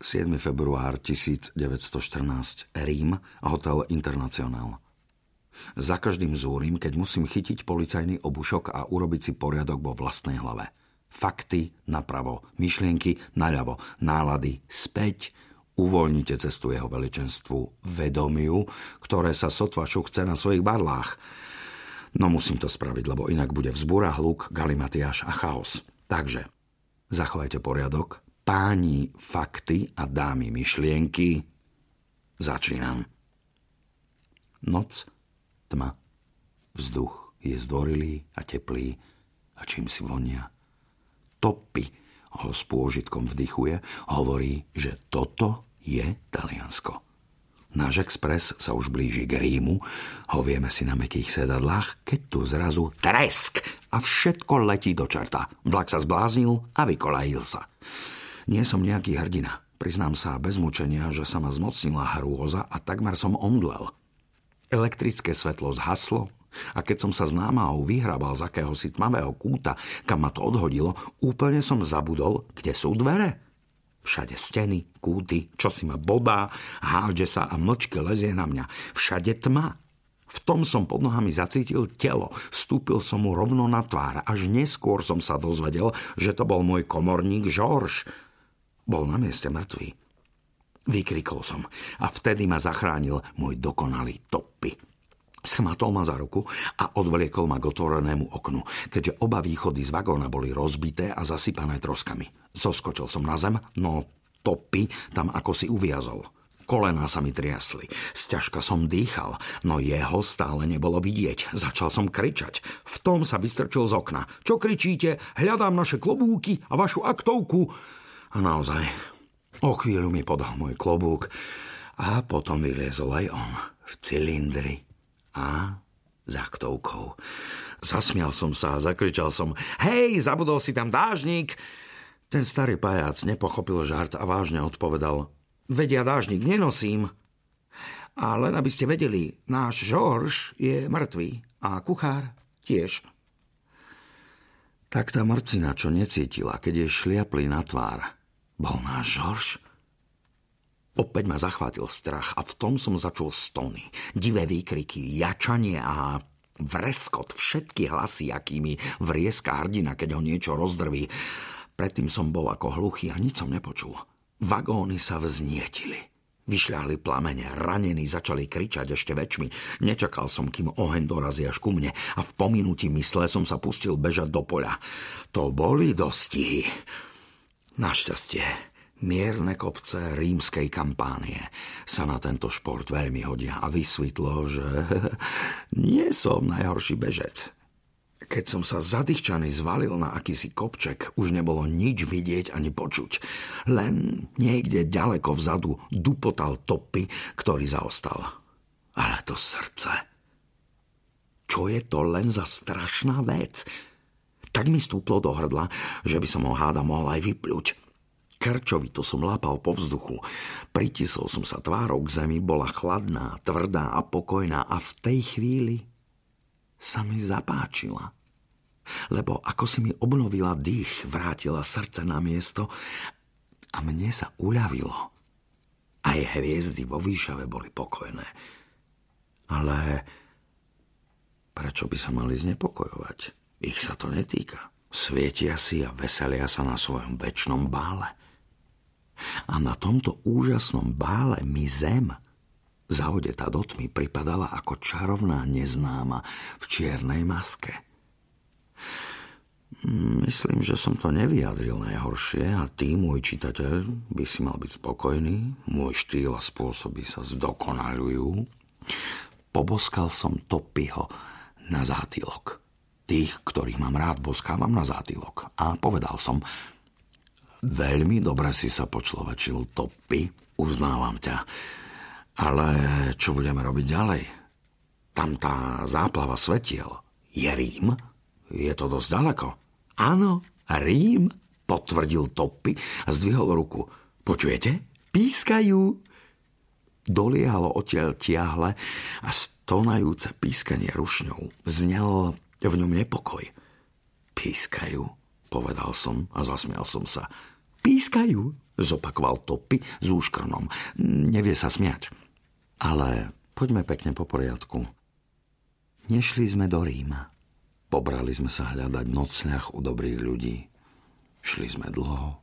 7. február 1914 Rím, Hotel Internacional. Za každým zúrim, keď musím chytiť policajný obušok a urobiť si poriadok vo vlastnej hlave. Fakty napravo, myšlienky naľavo, nálady späť, uvoľnite cestu jeho veličenstvu vedomiu, ktoré sa sotva chce na svojich barlách. No musím to spraviť, lebo inak bude vzbúra, hluk, galimatiaš a chaos. Takže, zachovajte poriadok, páni fakty a dámy myšlienky, začínam. Noc, tma, vzduch je zdvorilý a teplý a čím si vonia. Topy ho s pôžitkom vdychuje, hovorí, že toto je Taliansko. Náš expres sa už blíži k Rímu, hovieme si na mekých sedadlách, keď tu zrazu tresk a všetko letí do čerta. Vlak sa zbláznil a vykolajil sa. Nie som nejaký hrdina. Priznám sa bez mučenia, že sa ma zmocnila hrôza a takmer som omdlel. Elektrické svetlo zhaslo a keď som sa s námahou vyhrabal z akéhosi tmavého kúta, kam ma to odhodilo, úplne som zabudol, kde sú dvere. Všade steny, kúty, čo si ma bodá, hádže sa a mlčky lezie na mňa. Všade tma. V tom som pod nohami zacítil telo. Stúpil som mu rovno na tvár. Až neskôr som sa dozvedel, že to bol môj komorník George bol na mieste mŕtvý. Vykrikol som a vtedy ma zachránil môj dokonalý Toppy. Schmatol ma za ruku a odvliekol ma k otvorenému oknu, keďže oba východy z vagóna boli rozbité a zasypané troskami. Zoskočil som na zem, no Toppy tam ako si uviazol. Kolená sa mi triasli. Sťažka som dýchal, no jeho stále nebolo vidieť. Začal som kričať. V tom sa vystrčil z okna. Čo kričíte? Hľadám naše klobúky a vašu aktovku. A naozaj, o chvíľu mi podal môj klobúk a potom vyliezol aj on v cylindri a za aktovkou. Zasmial som sa a zakričal som Hej, zabudol si tam dážnik! Ten starý pajac nepochopil žart a vážne odpovedal Vedia dážnik nenosím. A len aby ste vedeli, náš Žorž je mŕtvý a kuchár tiež. Tak tá mrcina, čo necítila, keď jej šliapli na tvár, bol náš Žorž? Opäť ma zachvátil strach a v tom som začul stony, divé výkriky, jačanie a vreskot, všetky hlasy, akými vrieska hrdina, keď ho niečo rozdrví. Predtým som bol ako hluchý a nič som nepočul. Vagóny sa vznietili. Vyšľahli plamene, ranení začali kričať ešte väčšmi. Nečakal som, kým oheň dorazí až ku mne a v pominutí mysle som sa pustil bežať do poľa. To boli dostihy. Našťastie, mierne kopce rímskej kampánie sa na tento šport veľmi hodia a vysvetlo, že nie som najhorší bežec. Keď som sa zadýchčaný zvalil na akýsi kopček, už nebolo nič vidieť ani počuť. Len niekde ďaleko vzadu dupotal topy, ktorý zaostal. Ale to srdce... Čo je to len za strašná vec? Tak mi stúplo do hrdla, že by som ho háda mohol aj vypľuť. Krčovito som lápal po vzduchu. Pritisol som sa tvárou k zemi, bola chladná, tvrdá a pokojná a v tej chvíli sa mi zapáčila. Lebo ako si mi obnovila dých, vrátila srdce na miesto a mne sa uľavilo. Aj hviezdy vo výšave boli pokojné. Ale prečo by sa mali znepokojovať? Ich sa to netýka. Svietia si a veselia sa na svojom väčšnom bále. A na tomto úžasnom bále mi zem, zahodetá do tmy, pripadala ako čarovná neznáma v čiernej maske. Myslím, že som to nevyjadril najhoršie a ty, môj čitateľ, by si mal byť spokojný. Môj štýl a spôsoby sa zdokonalujú. Poboskal som Topyho na zátylok. Tých, ktorých mám rád, boskávam na zátylok. A povedal som, veľmi dobre si sa počlovačil topy, uznávam ťa. Ale čo budeme robiť ďalej? Tam tá záplava svetiel. Je Rím? Je to dosť ďaleko. Áno, Rím, potvrdil Toppy a zdvihol ruku. Počujete? Pískajú. Doliehalo odtiaľ tiahle a stonajúce pískanie rušňou znelo v ňom nepokoj. Pískajú, povedal som a zasmial som sa. Pískajú, zopakoval Topy s úškrnom. Nevie sa smiať. Ale poďme pekne po poriadku. Nešli sme do Ríma. Pobrali sme sa hľadať nocľah u dobrých ľudí. Šli sme dlho.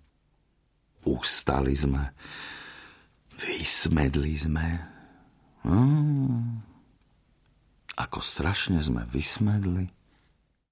Ustali sme. Vysmedli sme. Hmm. Ako strašne sme vysmedli.